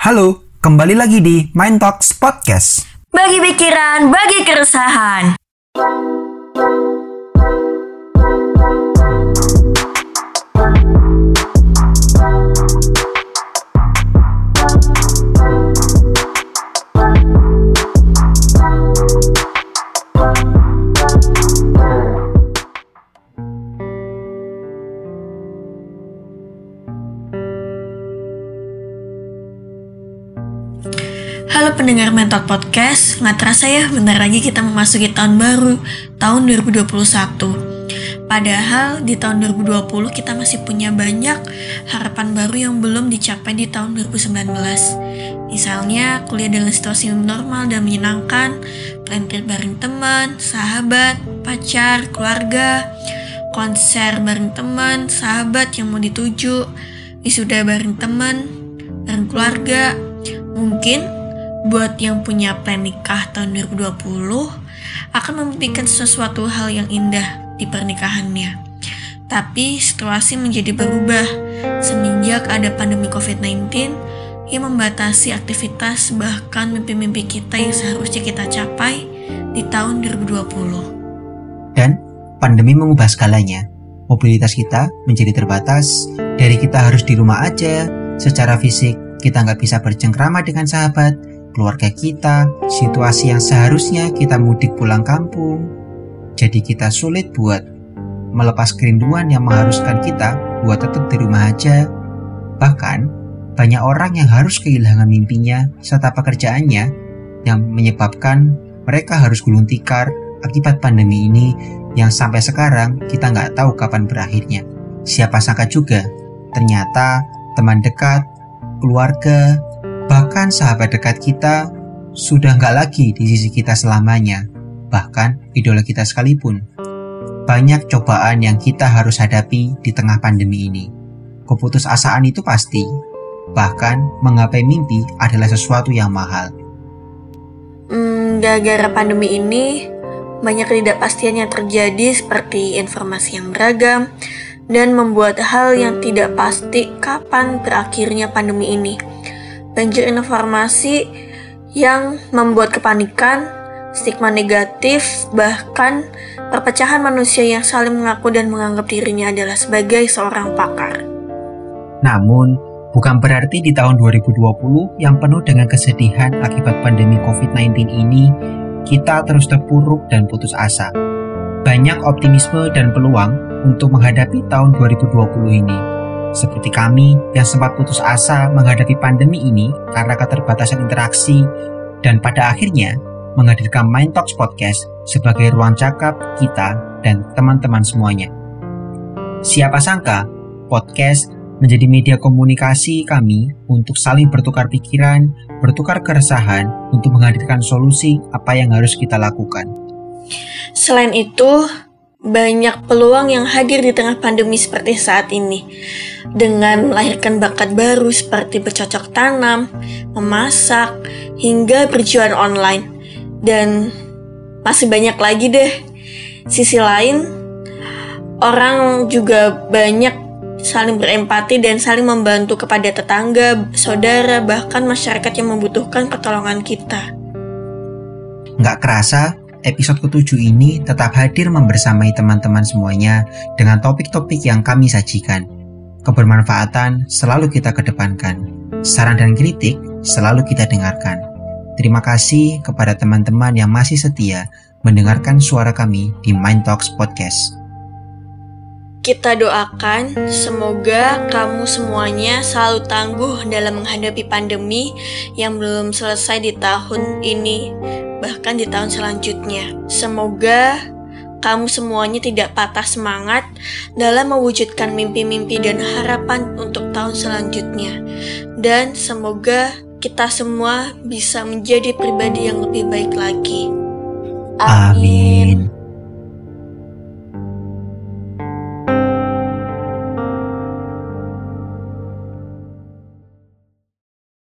Halo, kembali lagi di Mind Talks Podcast. Bagi pikiran, bagi keresahan. Halo pendengar Mentok Podcast, nggak terasa ya bentar lagi kita memasuki tahun baru, tahun 2021. Padahal di tahun 2020 kita masih punya banyak harapan baru yang belum dicapai di tahun 2019. Misalnya kuliah dengan situasi normal dan menyenangkan, plan trip bareng teman, sahabat, pacar, keluarga, konser bareng teman, sahabat yang mau dituju, wisuda bareng teman, bareng keluarga, mungkin buat yang punya plan nikah tahun 2020 akan memberikan sesuatu hal yang indah di pernikahannya. Tapi situasi menjadi berubah semenjak ada pandemi COVID-19 yang membatasi aktivitas bahkan mimpi-mimpi kita yang seharusnya kita capai di tahun 2020. Dan pandemi mengubah skalanya. Mobilitas kita menjadi terbatas, dari kita harus di rumah aja, secara fisik kita nggak bisa bercengkrama dengan sahabat, keluarga kita, situasi yang seharusnya kita mudik pulang kampung. Jadi kita sulit buat melepas kerinduan yang mengharuskan kita buat tetap di rumah aja. Bahkan, banyak orang yang harus kehilangan mimpinya serta pekerjaannya yang menyebabkan mereka harus gulung tikar akibat pandemi ini yang sampai sekarang kita nggak tahu kapan berakhirnya. Siapa sangka juga, ternyata teman dekat, keluarga, Bahkan sahabat dekat kita sudah nggak lagi di sisi kita selamanya, bahkan idola kita sekalipun. Banyak cobaan yang kita harus hadapi di tengah pandemi ini. Keputusasaan itu pasti, bahkan menggapai mimpi adalah sesuatu yang mahal. Hmm, gara-gara pandemi ini, banyak ketidakpastian yang terjadi seperti informasi yang beragam, dan membuat hal yang tidak pasti kapan berakhirnya pandemi ini banjir informasi yang membuat kepanikan, stigma negatif, bahkan perpecahan manusia yang saling mengaku dan menganggap dirinya adalah sebagai seorang pakar. Namun, bukan berarti di tahun 2020 yang penuh dengan kesedihan akibat pandemi COVID-19 ini, kita terus terpuruk dan putus asa. Banyak optimisme dan peluang untuk menghadapi tahun 2020 ini seperti kami yang sempat putus asa menghadapi pandemi ini karena keterbatasan interaksi dan pada akhirnya menghadirkan Mind Talks Podcast sebagai ruang cakap kita dan teman-teman semuanya. Siapa sangka podcast menjadi media komunikasi kami untuk saling bertukar pikiran, bertukar keresahan untuk menghadirkan solusi apa yang harus kita lakukan. Selain itu, banyak peluang yang hadir di tengah pandemi seperti saat ini. Dengan melahirkan bakat baru seperti bercocok tanam, memasak, hingga berjualan online. Dan masih banyak lagi deh. Sisi lain, orang juga banyak saling berempati dan saling membantu kepada tetangga, saudara, bahkan masyarakat yang membutuhkan pertolongan kita. Nggak kerasa, episode ketujuh ini tetap hadir membersamai teman-teman semuanya dengan topik-topik yang kami sajikan. Kebermanfaatan selalu kita kedepankan. Saran dan kritik selalu kita dengarkan. Terima kasih kepada teman-teman yang masih setia mendengarkan suara kami di Mind Talks Podcast. Kita doakan semoga kamu semuanya selalu tangguh dalam menghadapi pandemi yang belum selesai di tahun ini bahkan di tahun selanjutnya. Semoga kamu semuanya tidak patah semangat dalam mewujudkan mimpi-mimpi dan harapan untuk tahun selanjutnya. Dan semoga kita semua bisa menjadi pribadi yang lebih baik lagi. Amin.